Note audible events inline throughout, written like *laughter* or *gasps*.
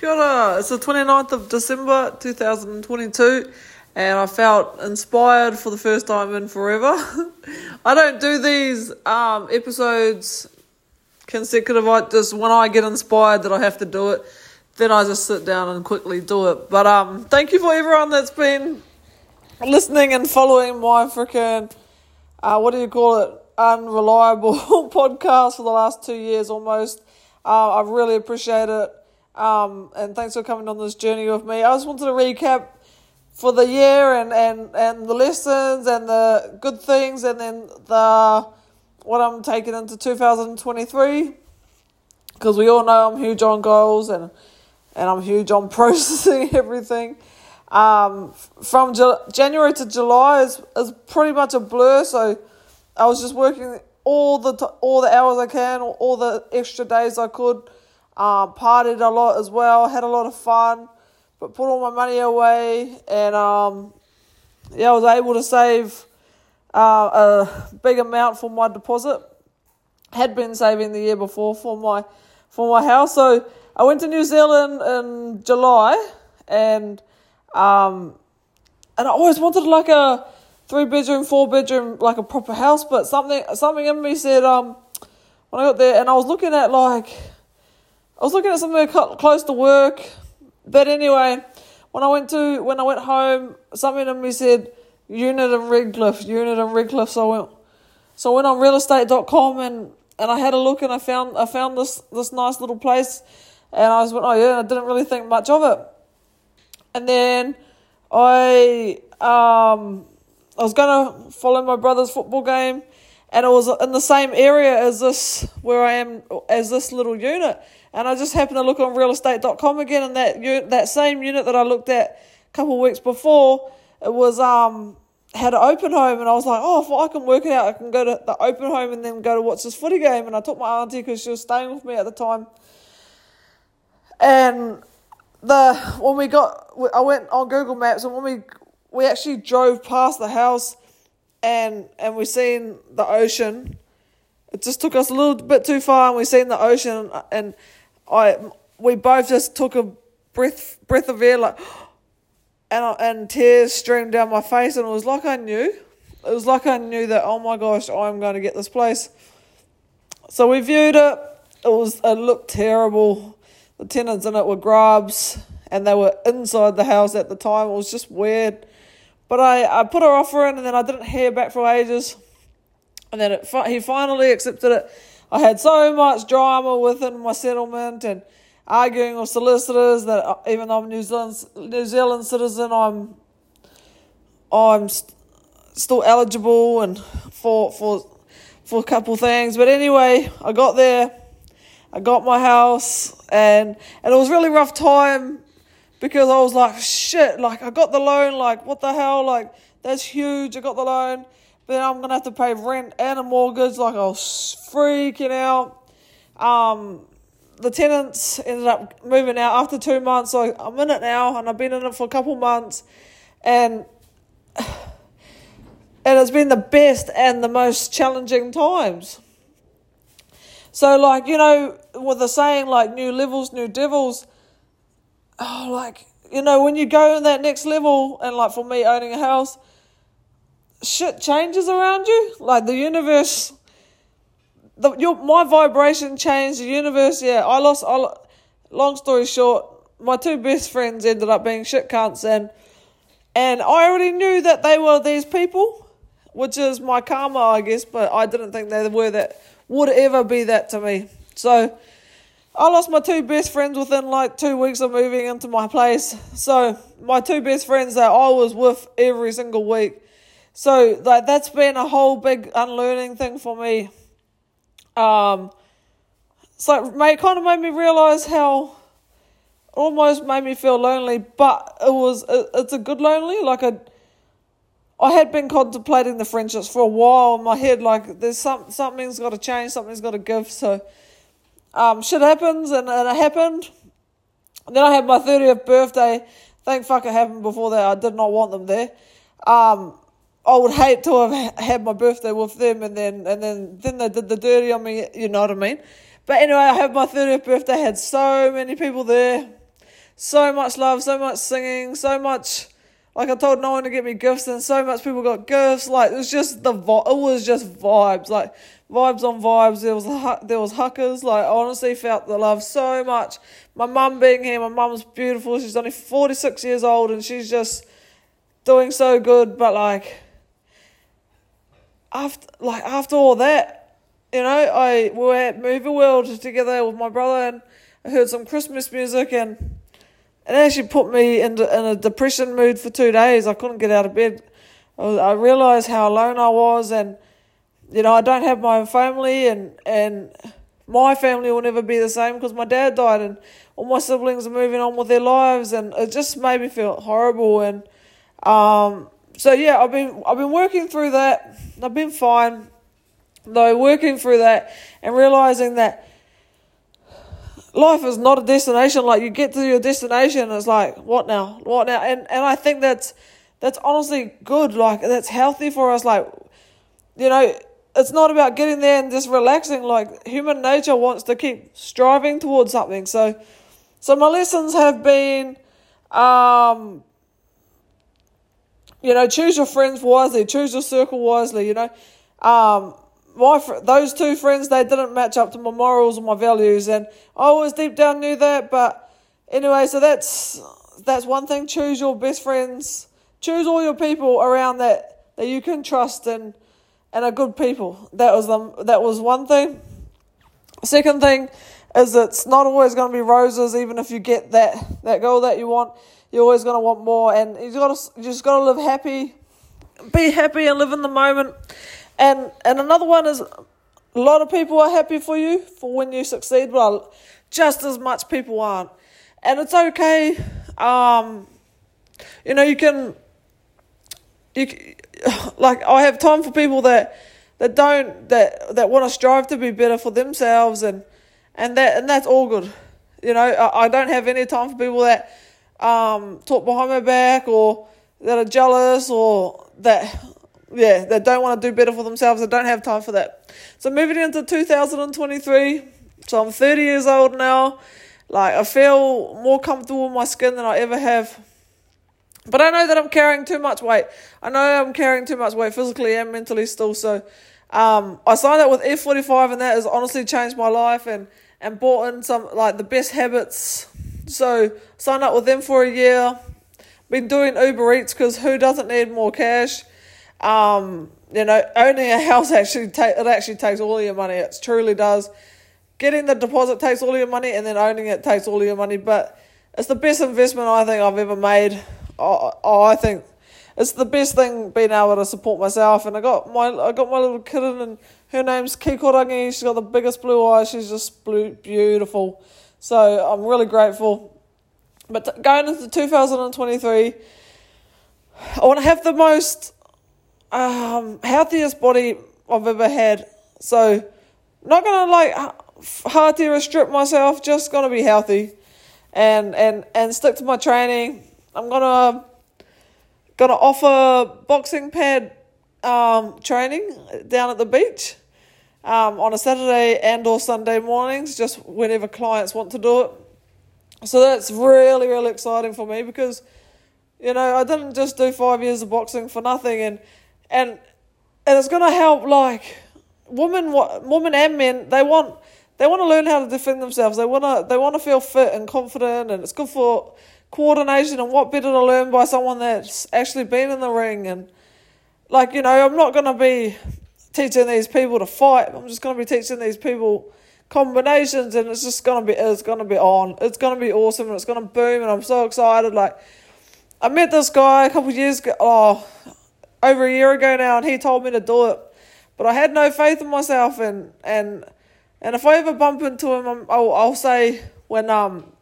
Kia ora. It's the 29th of December 2022 and I felt inspired for the first time in forever. *laughs* I don't do these um, episodes consecutive. I just when I get inspired that I have to do it, then I just sit down and quickly do it. But um, thank you for everyone that's been listening and following my freaking uh, what do you call it unreliable *laughs* podcast for the last two years almost. Uh, I really appreciate it. Um, and thanks for coming on this journey with me. I just wanted to recap for the year and, and, and the lessons and the good things and then the what I'm taking into 2023 because we all know I'm huge on goals and and I'm huge on *laughs* processing everything. Um, from January to July is is pretty much a blur. So I was just working all the t- all the hours I can, all the extra days I could. Um, partied a lot as well. Had a lot of fun, but put all my money away, and um, yeah, I was able to save uh, a big amount for my deposit. Had been saving the year before for my for my house, so I went to New Zealand in July, and um, and I always wanted like a three bedroom, four bedroom, like a proper house. But something something in me said um when I got there, and I was looking at like I was looking at somewhere close to work. But anyway, when I went to when I went home, something in me said unit in Redcliffe, unit in Redcliffe. So I went so I went on realestate.com and and I had a look and I found I found this this nice little place and I was went, oh yeah, I didn't really think much of it. And then I um I was gonna follow my brother's football game, and it was in the same area as this where I am as this little unit. And I just happened to look on realestate.com again, and that that same unit that I looked at a couple of weeks before, it was um had an open home, and I was like, oh, if I can work it out, I can go to the open home and then go to watch this footy game. And I took my auntie because she was staying with me at the time, and the when we got, I went on Google Maps, and when we we actually drove past the house and and we seen the ocean. It just took us a little bit too far, and we seen the ocean, and I we both just took a breath breath of air, like, *gasps* and and tears streamed down my face, and it was like I knew, it was like I knew that oh my gosh, I'm going to get this place. So we viewed it. It was it looked terrible. The tenants in it were grubs, and they were inside the house at the time. It was just weird. But I, I put our offer in and then I didn't hear back for ages. And then it, he finally accepted it. I had so much drama within my settlement and arguing with solicitors that uh, even though I'm New Zealand New Zealand citizen, I'm I'm st- still eligible and for for for a couple things. But anyway, I got there, I got my house, and and it was really rough time because I was like, shit, like I got the loan, like what the hell, like that's huge. I got the loan, but then I'm gonna have to pay rent and a mortgage. Like I was freaking out. Um, the tenants ended up moving out after two months, so I'm in it now, and I've been in it for a couple months, and *sighs* and it's been the best and the most challenging times. So, like you know, with the saying, like new levels, new devils oh, like, you know, when you go in that next level, and like for me owning a house, shit changes around you. Like the universe, the your my vibration changed. The universe, yeah. I lost. I, long story short, my two best friends ended up being shit cunts, and and I already knew that they were these people, which is my karma, I guess. But I didn't think they were that would ever be that to me. So I lost my two best friends within like two weeks of moving into my place. So my two best friends that I was with every single week. So like that's been a whole big unlearning thing for me. Um, so it kind of made me realize how almost made me feel lonely, but it was it's a good lonely. Like I, I had been contemplating the friendships for a while in my head. Like there's some something's got to change, something's got to give. So um, shit happens, and, and it happened. And then I had my 30th birthday. Thank fuck it happened before that. I did not want them there. Um, I would hate to have had my birthday with them, and then and then then they did the dirty on me. You know what I mean? But anyway, I had my 30th birthday. Had so many people there. so much love, so much singing, so much. Like I told no one to get me gifts, and so much people got gifts. Like it was just the it was just vibes, like vibes on vibes. There was there was hakas. Like I honestly felt the love so much. My mum being here, my mum's beautiful. She's only forty six years old, and she's just doing so good. But like after like after all that, you know, I we were at Movie World together with my brother, and I heard some Christmas music and it actually put me into in a depression mood for two days. I couldn't get out of bed. I realized how alone I was, and you know I don't have my own family, and and my family will never be the same because my dad died, and all my siblings are moving on with their lives, and it just made me feel horrible. And um, so yeah, I've been I've been working through that. I've been fine, though working through that and realizing that life is not a destination. Like you get to your destination, it's like what now? What now? And and I think that's that's honestly good. Like that's healthy for us. Like you know, it's not about getting there and just relaxing. Like human nature wants to keep striving towards something. So so my lessons have been. Um, you know, choose your friends wisely, choose your circle wisely, you know. Um, my fr- those two friends they didn't match up to my morals and my values, and I always deep down knew that. But anyway, so that's that's one thing. Choose your best friends. Choose all your people around that that you can trust and and are good people. That was them. That was one thing. Second thing is it's not always going to be roses. Even if you get that that goal that you want, you're always going to want more. And you've got to you just got to live happy, be happy, and live in the moment. And and another one is a lot of people are happy for you for when you succeed, but just as much people aren't. And it's okay. Um, you know, you can you *sighs* like I have time for people that that don't that that want to strive to be better for themselves and and that and that's all good. You know, I, I don't have any time for people that um, talk behind my back or that are jealous or that yeah, they don't want to do better for themselves. They don't have time for that. So moving into 2023, so I'm 30 years old now. Like I feel more comfortable in my skin than I ever have. But I know that I'm carrying too much weight. I know I'm carrying too much weight physically and mentally still. So um, I signed up with F45 and that has honestly changed my life and, and bought in some like the best habits. So signed up with them for a year. Been doing Uber Eats because who doesn't need more cash? Um, you know, owning a house actually ta- it actually takes all your money. It truly does. Getting the deposit takes all your money, and then owning it takes all your money. But it's the best investment I think I've ever made. Oh, I think it's the best thing being able to support myself. And I got my I got my little kitten, and her name's Kikorangi. She's got the biggest blue eyes. She's just blue, beautiful. So I'm really grateful. But going into 2023, I want to have the most um, healthiest body I've ever had. So, not gonna like hard hardly restrict myself. Just gonna be healthy, and and and stick to my training. I'm gonna gonna offer boxing pad um, training down at the beach um, on a Saturday and or Sunday mornings, just whenever clients want to do it. So that's really really exciting for me because you know I didn't just do five years of boxing for nothing and and and it's going to help like women women and men they want they want to learn how to defend themselves. They want to they want to feel fit and confident and it's good for coordination and what better to learn by someone that's actually been in the ring. And like you know i'm not going to be teaching these people to fight. I'm just going to be teaching these people combinations and it's just going to be it's going to be on. It's going to be awesome and it's going to boom and i'm so excited. Like i met this guy a couple years ago. Oh over a year ago now, and he told me to do it. But I had no faith in myself, and and and if I ever bump into him, I'll I'll say when um.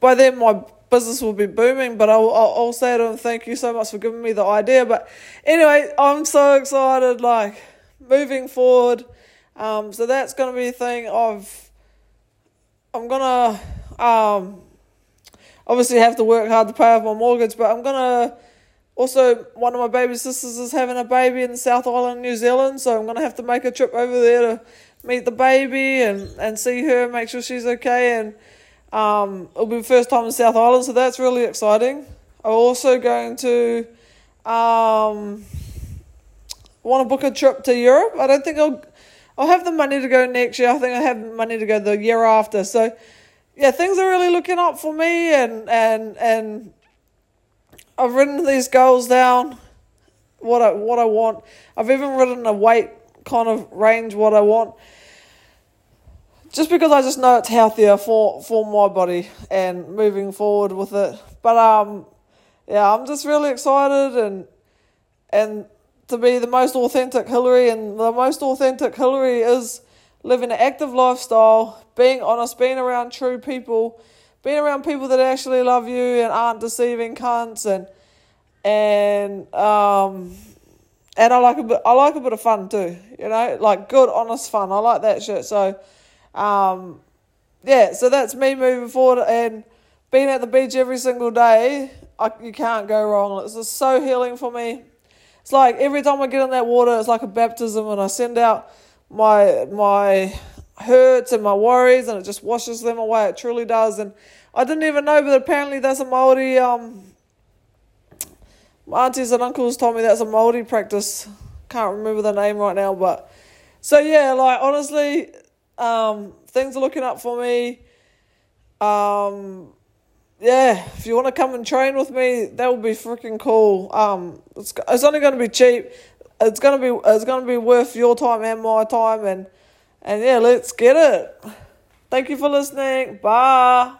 By then, my business will be booming, but I'll, I'll, I'll say to him, thank you so much for giving me the idea. But anyway, I'm so excited, like moving forward. Um, so that's going to be a thing of, I'm going to, um, obviously have to work hard to pay off my mortgage, but I'm going to also, one of my baby sisters is having a baby in the South Island, New Zealand, so I'm going to have to make a trip over there to meet the baby and, and see her, make sure she's okay. And Um, it'll be the first time in South Island, so that's really exciting. I'm also going to um, want to book a trip to Europe. I don't think I'll I'll have the money to go next year. I think I have money to go the year after. So yeah, things are really looking up for me, and and and I've written these goals down. What I what I want. I've even written a weight kind of range what I want just because I just know it's healthier for for my body and moving forward with it. But um, yeah, I'm just really excited and and to be the most authentic Hillary, and the most authentic Hillary is living an active lifestyle, being honest, being around true people, being around people that actually love you and aren't deceiving cunts and and um and I like a bit I like a bit of fun too, you know, like good honest fun. I like that shit. So um, yeah, so that's me moving forward and being at the beach every single day. I, you can't go wrong. It's just so healing for me. It's like every time I get in that water, it's like a baptism, and I send out my my hurts and my worries, and it just washes them away. It truly does. And I didn't even know, but apparently that's a Maori. Um, my aunties and uncles told me that's a Maori practice. Can't remember the name right now, but so yeah, like honestly, um, things are looking up for me. Um, yeah, if you want to come and train with me, that would be freaking cool. Um, it's it's only going to be cheap. It's gonna be it's gonna be worth your time and my time, and and yeah, let's get it. Thank you for listening. Bye.